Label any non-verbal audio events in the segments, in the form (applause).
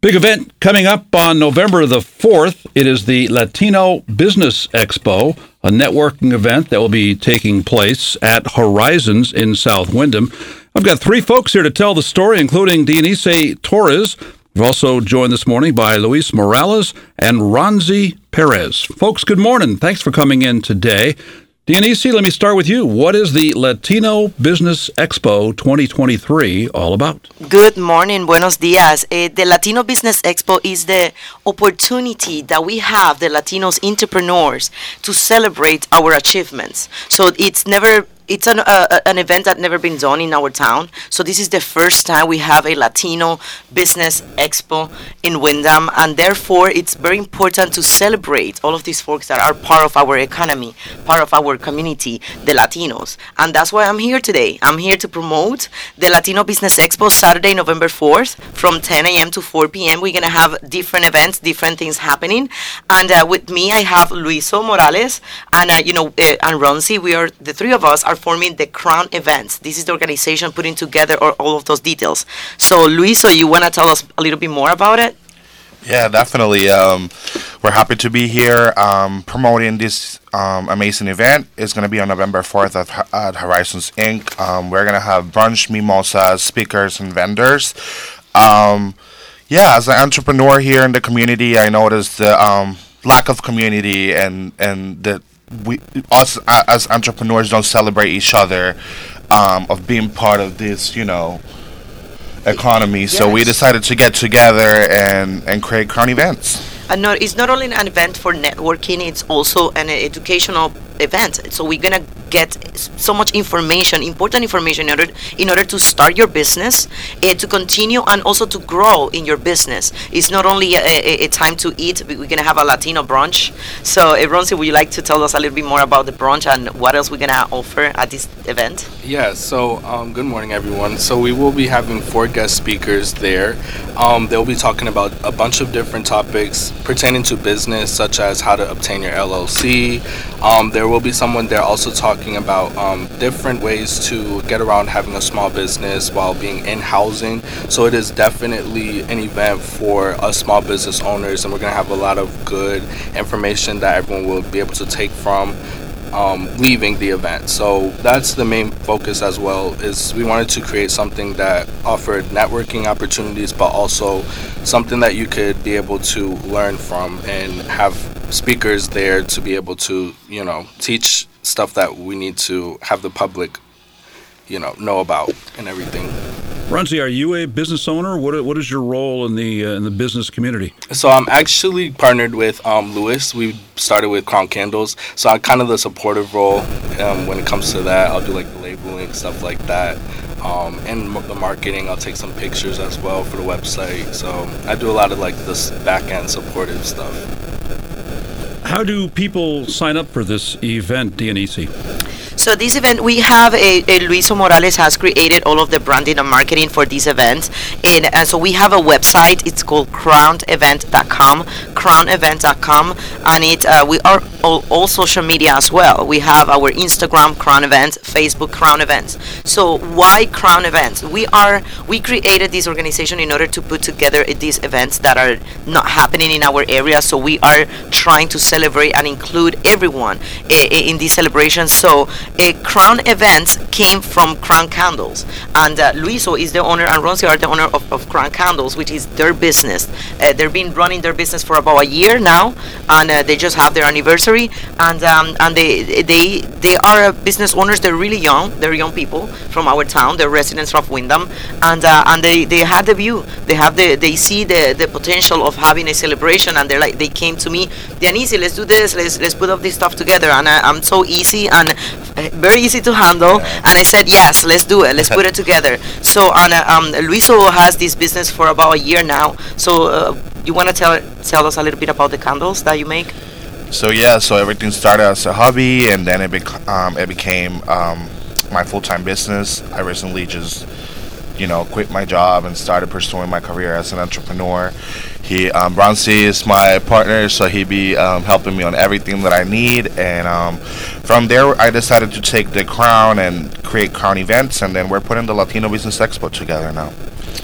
Big event coming up on November the 4th. It is the Latino Business Expo, a networking event that will be taking place at Horizons in South Windham. I've got three folks here to tell the story, including Dionice Torres. We're also joined this morning by Luis Morales and Ronzi Perez. Folks, good morning. Thanks for coming in today. Dionice, let me start with you. What is the Latino Business Expo 2023 all about? Good morning, buenos dias. Uh, the Latino Business Expo is the opportunity that we have, the Latinos entrepreneurs, to celebrate our achievements. So it's never it's an, uh, an event that never been done in our town. So this is the first time we have a Latino business expo in Windham, and therefore it's very important to celebrate all of these folks that are part of our economy, part of our community, the Latinos. And that's why I'm here today. I'm here to promote the Latino Business Expo Saturday, November 4th, from 10 a.m. to 4 p.m. We're gonna have different events, different things happening. And uh, with me, I have Luiso Morales and uh, you know uh, and Ronzi. We are the three of us are forming the Crown Events. This is the organization putting together all, all of those details. So, Luis, so you want to tell us a little bit more about it? Yeah, definitely. Um, we're happy to be here um, promoting this um, amazing event. It's going to be on November 4th at, at Horizons Inc. Um, we're going to have brunch, mimosas, speakers, and vendors. Um, yeah, as an entrepreneur here in the community, I noticed the um, lack of community and, and the we us as entrepreneurs don't celebrate each other um, of being part of this you know economy. Yes. so we decided to get together and and create crown events. And not, it's not only an event for networking it's also an educational event. So we're gonna get so much information, important information in order in order to start your business, uh, to continue, and also to grow in your business. It's not only a, a, a time to eat. We're gonna have a Latino brunch. So, uh, would you like to tell us a little bit more about the brunch and what else we're gonna offer at this event? Yeah. So, um, good morning, everyone. So, we will be having four guest speakers there. Um, they'll be talking about a bunch of different topics pertaining to business, such as how to obtain your LLC. Um, there will be someone there also talking talking about um, different ways to get around having a small business while being in housing. So it is definitely an event for us small business owners, and we're going to have a lot of good information that everyone will be able to take from um, leaving the event. So that's the main focus as well. Is we wanted to create something that offered networking opportunities, but also something that you could be able to learn from and have speakers there to be able to you know teach stuff that we need to have the public, you know, know about and everything. Ronzi, are you a business owner? What what is your role in the uh, in the business community? So I'm actually partnered with um, Lewis. We started with Crown Candles, so I'm kind of the supportive role um, when it comes to that. I'll do like the labeling stuff like that, um, and the marketing. I'll take some pictures as well for the website. So I do a lot of like this back end supportive stuff. How do people sign up for this event, Dionice? So this event, we have a, a Luiso Morales has created all of the branding and marketing for this event, and uh, so we have a website. It's called crownevent.com, crownevent.com, and it uh, we are all, all, social media as well. We have our Instagram Crown Events, Facebook Crown Events. So why Crown Events? We are we created this organization in order to put together these events that are not happening in our area. So we are trying to celebrate and include everyone uh, in these celebrations. So a Crown Events came from Crown Candles, and uh, Luiso is the owner, and Ronzi are the owner of, of Crown Candles, which is their business. Uh, they've been running their business for about a year now, and uh, they just have their anniversary, and um, and they they they are business owners. They're really young. They're young people from our town. They're residents of Windham, and uh, and they they had the view. They have the they see the the potential of having a celebration, and they're like they came to me, Dionice, let's do this. Let's let's put up this stuff together, and I, I'm so easy and (laughs) very easy to handle. Yeah. And I said, yes, let's do it. Let's put it (laughs) together. So, and, um, Luiso has this business for about a year now. So, uh, you want to tell tell us a little bit about the candles that you make? So yeah, so everything started as a hobby, and then it, bec- um, it became um, my full time business. I recently just you know, quit my job and started pursuing my career as an entrepreneur. He, um, Bronzy is my partner, so he be um, helping me on everything that I need. And um, from there, I decided to take the crown and create crown events, and then we're putting the Latino Business Expo together now.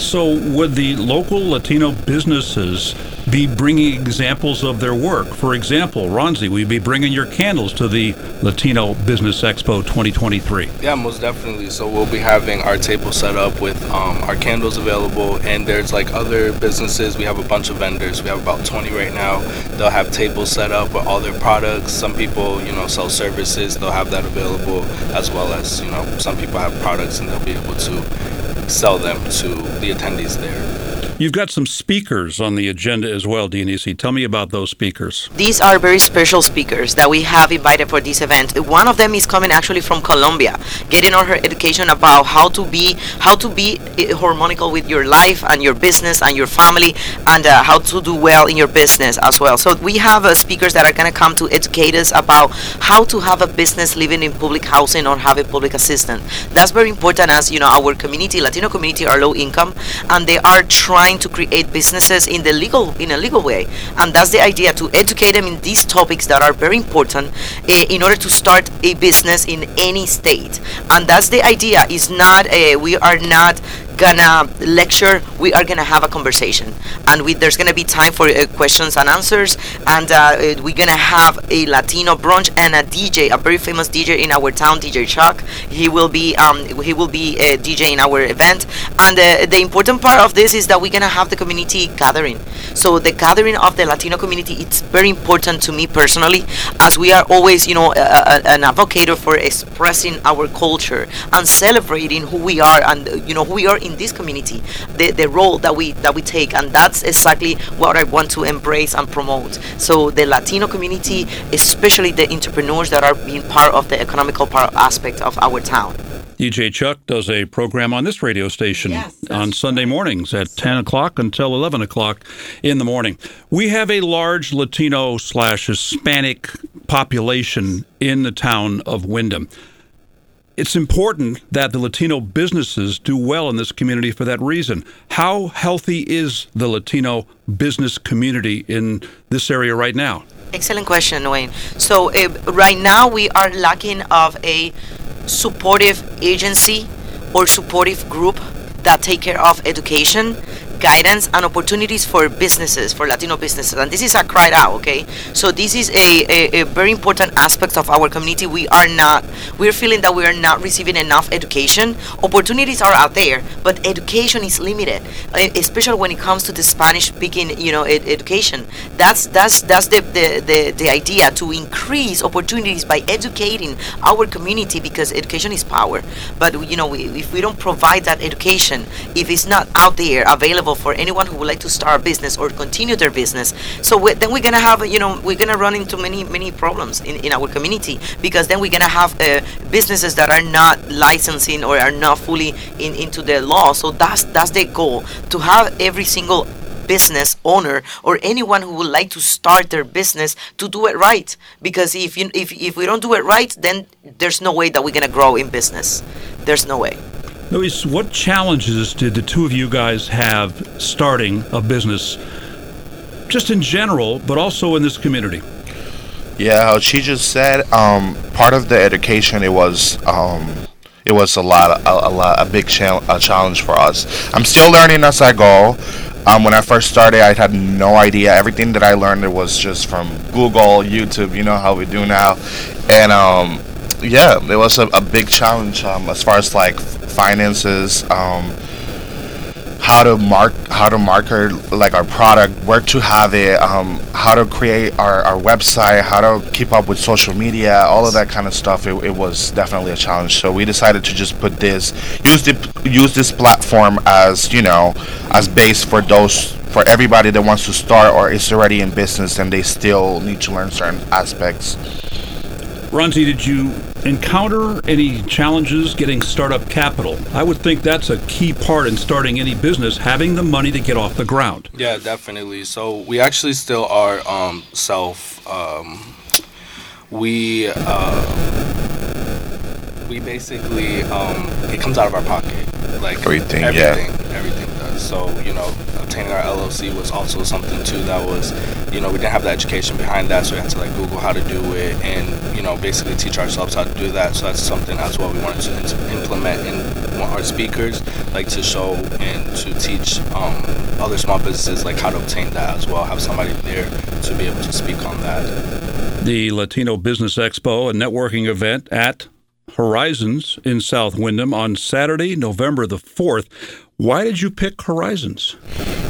So, would the local Latino businesses be bringing examples of their work? For example, Ronzi, will you be bringing your candles to the Latino Business Expo 2023? Yeah, most definitely. So we'll be having our table set up with um, our candles available, and there's like other businesses. We have a bunch of vendors. We have about 20 right now. They'll have tables set up with all their products. Some people, you know, sell services. They'll have that available, as well as you know, some people have products, and they'll be able to sell them to the attendees there. You've got some speakers on the agenda as well, Dionysi. Tell me about those speakers. These are very special speakers that we have invited for this event. One of them is coming actually from Colombia, getting on her education about how to be how to be eh, harmonical with your life and your business and your family, and uh, how to do well in your business as well. So we have uh, speakers that are going to come to educate us about how to have a business living in public housing or have a public assistant. That's very important as you know our community, Latino community, are low income, and they are trying trying to create businesses in the legal in a legal way. And that's the idea to educate them in these topics that are very important uh, in order to start a business in any state. And that's the idea. Is not uh, we are not gonna lecture we are gonna have a conversation. And we, there's gonna be time for uh, questions and answers. And uh, we're gonna have a latino brunch and a dj a very famous dj in our town dj chuck. He will be um, he will be a dj in our event. And uh, the important part of this is that we're gonna have the community gathering. So the gathering of the latino community it's very important to me personally as we are always you know a, a, an advocate for expressing our culture and celebrating who we are and you know who we are in in this community, the, the role that we that we take, and that's exactly what I want to embrace and promote. So the Latino community, especially the entrepreneurs that are being part of the economical part aspect of our town. DJ Chuck does a program on this radio station yes, on Sunday mornings at 10 o'clock until 11 o'clock in the morning. We have a large Latino slash Hispanic population in the town of Windham it's important that the Latino businesses do well in this community for that reason. How healthy is the Latino business community in this area right now? Excellent question, Wayne. So uh, right now we are lacking of a supportive agency or supportive group that take care of education guidance and opportunities for businesses, for Latino businesses. And this is a cry out, okay? So this is a, a, a, very important aspect of our community. We are not, we're feeling that we are not receiving enough education. Opportunities are out there, but education is limited, eh, especially when it comes to the Spanish speaking, you know, ed- education. That's that's that's the, the, the, the idea to increase opportunities by educating our community because education is power. But, you know, we, if we don't provide that education, if it's not out there available available for anyone who would like to start a business or continue their business. So we, then we're gonna have, you know, we're gonna run into many many problems in, in our community because then we're gonna have uh, businesses that are not licensing or are not fully in, into the law. So that's that's the goal to have every single business owner or anyone who would like to start their business to do it right because if you if, if we don't do it right then there's no way that we're going to grow in business there's no way Luis, what challenges did the two of you guys have starting a business, just in general, but also in this community? Yeah, she just said um, part of the education it was um, it was a lot a, a lot a big cha- a challenge for us. I'm still learning as I go. Um, when I first started, I had no idea. Everything that I learned was just from Google, YouTube. You know how we do now, and um, yeah, it was a, a big challenge um, as far as like finances, um, how to mark how to market like our product, where to have it, um, how to create our, our website, how to keep up with social media, all of that kind of stuff. It, it was definitely a challenge. So we decided to just put this use the use this platform as you know as base for those for everybody that wants to start or is already in business and they still need to learn certain aspects. Ronzi, did you encounter any challenges getting startup capital? I would think that's a key part in starting any business, having the money to get off the ground. Yeah, definitely. So we actually still are um, self. Um, we uh, we basically um, it comes out of our pocket, like everything. Everything, yeah. everything does. So you know, obtaining our LLC was also something too that was, you know, we didn't have the education behind that, so we had to like Google how to do it and you know basically teach ourselves how to do that. So that's something as well we wanted to implement in our speakers, like to show and to teach um, other small businesses like how to obtain that as well. Have somebody there to be able to speak on that. The Latino Business Expo, a networking event at Horizons in South Windham on Saturday, November the 4th. Why did you pick Horizons?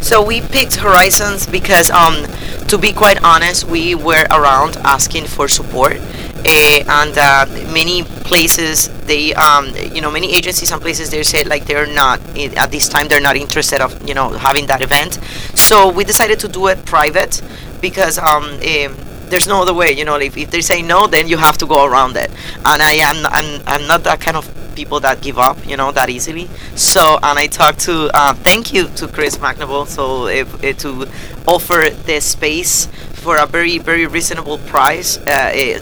So we picked Horizons because, um, to be quite honest, we were around asking for support, uh, and uh, many places they, um, you know, many agencies and places they said like they're not at this time they're not interested of you know having that event. So we decided to do it private because um, uh, there's no other way. You know, if, if they say no, then you have to go around it. And I am I'm, I'm not that kind of people that give up, you know, that easily. So, and I talked to, uh, thank you to Chris McNable, so if, if to offer this space for a very very reasonable price, uh, uh,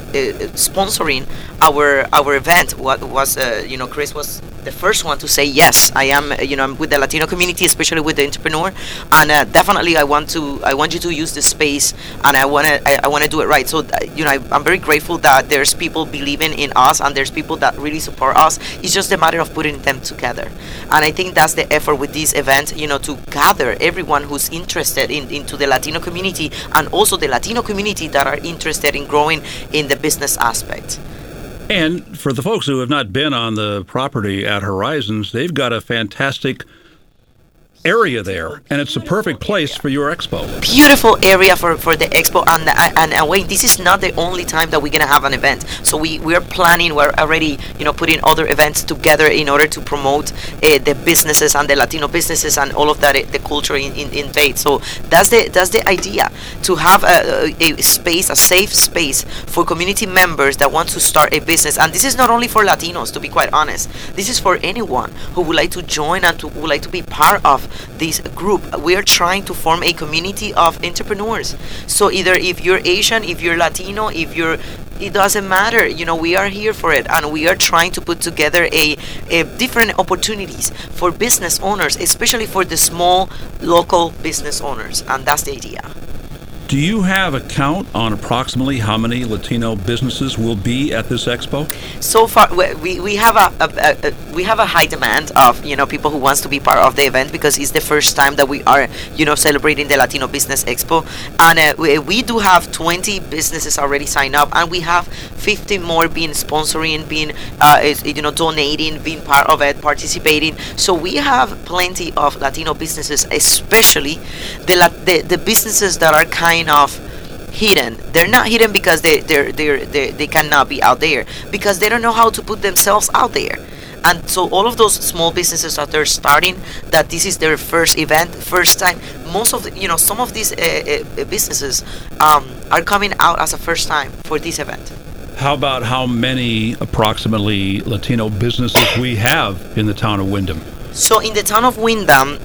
sponsoring our our event. What was uh, you know Chris was the first one to say yes. I am you know I'm with the Latino community, especially with the entrepreneur, and uh, definitely I want to I want you to use the space, and I want to I, I want to do it right. So you know I, I'm very grateful that there's people believing in us, and there's people that really support us. It's just a matter of putting them together, and I think that's the effort with this event. You know to gather everyone who's interested in into the Latino community and also the Latino community that are interested in growing in the business aspect. And for the folks who have not been on the property at Horizons, they've got a fantastic area there, and it's a perfect place for your expo. Beautiful area for, for the expo, and and, and wait, this is not the only time that we're gonna have an event. So we we're planning, we're already you know putting other events together in order to promote uh, the businesses and the Latino businesses and all of that, uh, the culture in, in, in faith. So that's the that's the idea to have a, a space, a safe space for community members that want to start a business. And this is not only for Latinos, to be quite honest. This is for anyone who would like to join and to, would like to be part of this group. We are trying to form a community of entrepreneurs. So either if you're Asian, if you're Latino, if you're it doesn't matter you know we are here for it and we are trying to put together a, a, different opportunities for business owners especially for the small local business owners and that's the idea do you have a count on approximately how many Latino businesses will be at this expo? So far, we, we have a, a, a, we have a high demand of you know people who wants to be part of the event because it's the first time that we are you know celebrating the Latino Business Expo, and uh, we, we do have 20 businesses already signed up, and we have 50 more being sponsoring, being uh, you know donating, being part of it, participating. So we have plenty of Latino businesses, especially the the, the businesses that are kind of hidden. They're not hidden because they they're, they they cannot be out there because they don't know how to put themselves out there. And so all of those small businesses that they're starting, that this is their first event, first time. Most of the, you know some of these uh, uh, businesses um, are coming out as a first time for this event. How about how many approximately Latino businesses we have in the town of Windham? So in the town of Windham,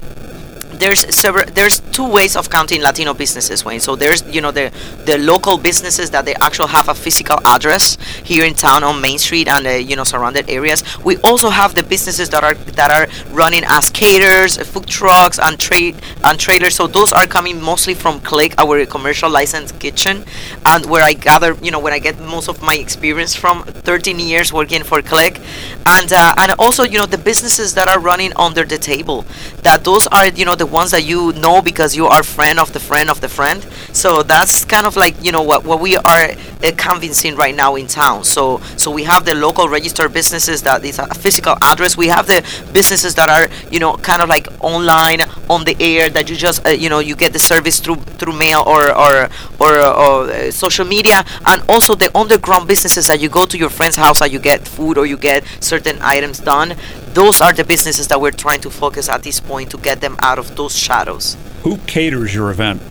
there's several there's two ways of counting Latino businesses, Wayne. So there's you know the the local businesses that they actually have a physical address here in town on Main Street and the you know surrounded areas. We also have the businesses that are that are running as caterers, food trucks, and trade and trailers. So those are coming mostly from Click, our commercial licensed kitchen, and where I gather you know when I get most of my experience from 13 years working for Click, and uh, and also you know the businesses that are running under the table. That those are you know the ones that you know because you are friend of the friend of the friend. So that's kind of like you know what what we are convincing right now in town. So so we have the local registered businesses that is a physical address. We have the businesses that are you know kind of like online on the air that you just uh, you know you get the service through through mail or or or, or uh, social media, and also the underground businesses that you go to your friend's house and you get food or you get certain items done those are the businesses that we're trying to focus at this point to get them out of those shadows. Who caters your event?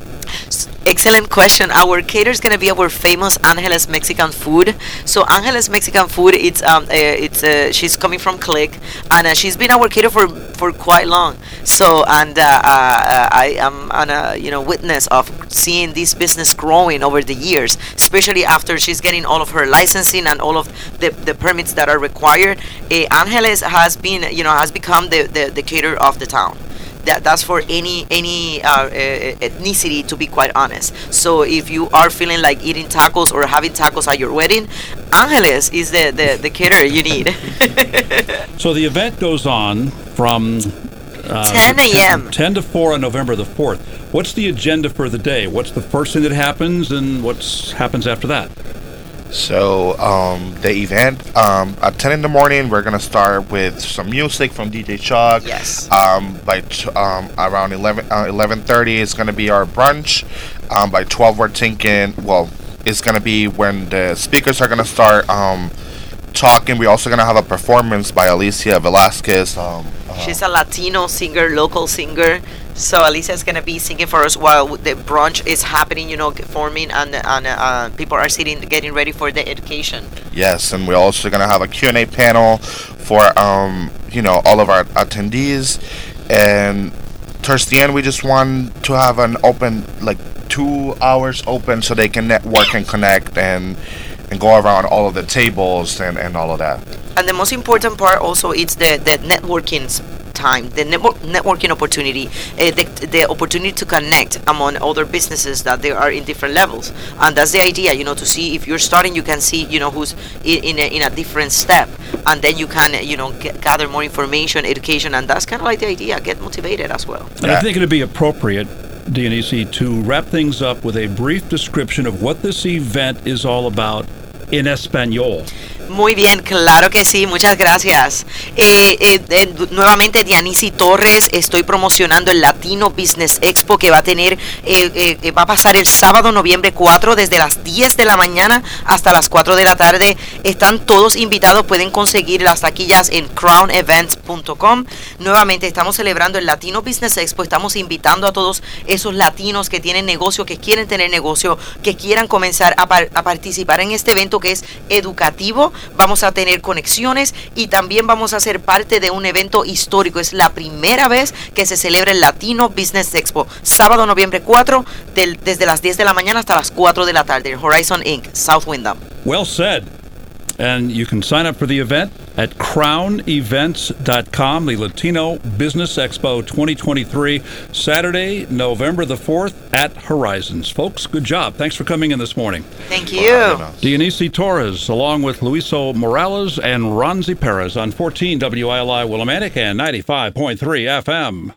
Excellent question. Our cater is going to be our famous Angeles Mexican food. So Angeles Mexican food, it's um, uh, it's uh, she's coming from Click, and uh, she's been our cater for for quite long. So and uh, uh, I am an uh, you know witness of seeing this business growing over the years, especially after she's getting all of her licensing and all of the, the permits that are required. Angeles has been you know has become the, the the cater of the town that, that's for any any uh, ethnicity, to be quite honest. So if you are feeling like eating tacos or having tacos at your wedding, Angeles is the the, the caterer you need. (laughs) so the event goes on from uh, 10 a.m. 10 to 4 on November the 4th. What's the agenda for the day? What's the first thing that happens and what happens after that? So um, the event um, at 10 in the morning, we're gonna start with some music from DJ Chuck. Yes. Um, by t- um, around 11 uh, 11:30, it's gonna be our brunch. Um, by 12, we're thinking. Well, it's gonna be when the speakers are gonna start um, talking. We're also gonna have a performance by Alicia Velasquez. Um, uh, She's a Latino singer, local singer. So Alicia is gonna be singing for us while the brunch is happening. You know, forming and and uh, people are sitting, getting ready for the education. Yes, and we're also gonna have a Q and A panel for um, you know all of our attendees, and towards the end we just want to have an open like two hours open so they can network and connect and and go around all of the tables and, and all of that. And the most important part also is the, the networking time, the network, networking opportunity, uh, the, the opportunity to connect among other businesses that they are in different levels. And that's the idea, you know, to see if you're starting, you can see, you know, who's in, in, a, in a different step. And then you can, you know, get, gather more information, education. And that's kind of like the idea, get motivated as well. And yeah. I think it'd be appropriate Dionysi, to wrap things up with a brief description of what this event is all about in Espanol. Muy bien, claro que sí, muchas gracias. Eh, eh, eh, nuevamente, Dianisi Torres, estoy promocionando el Latino Business Expo que va a tener, va a pasar el sábado, noviembre 4, desde las 10 de la mañana hasta las 4 de la tarde. Están todos invitados, pueden conseguir las taquillas en crownevents.com. Nuevamente, estamos celebrando el Latino Business Expo, estamos invitando a todos esos latinos que tienen negocio, que quieren tener negocio, que quieran comenzar a, a participar en este evento que es educativo vamos a tener conexiones y también vamos a ser parte de un evento histórico. Es la primera vez que se celebra el Latino Business Expo, sábado noviembre 4, del, desde las 10 de la mañana hasta las 4 de la tarde. Horizon Inc., South Windham. Well said. And you can sign up for the event at crownevents.com, the Latino Business Expo 2023, Saturday, November the 4th at Horizons. Folks, good job. Thanks for coming in this morning. Thank you. Dionysi Torres, along with Luiso Morales and Ronzi Perez on 14 WILI Willimantic and 95.3 FM.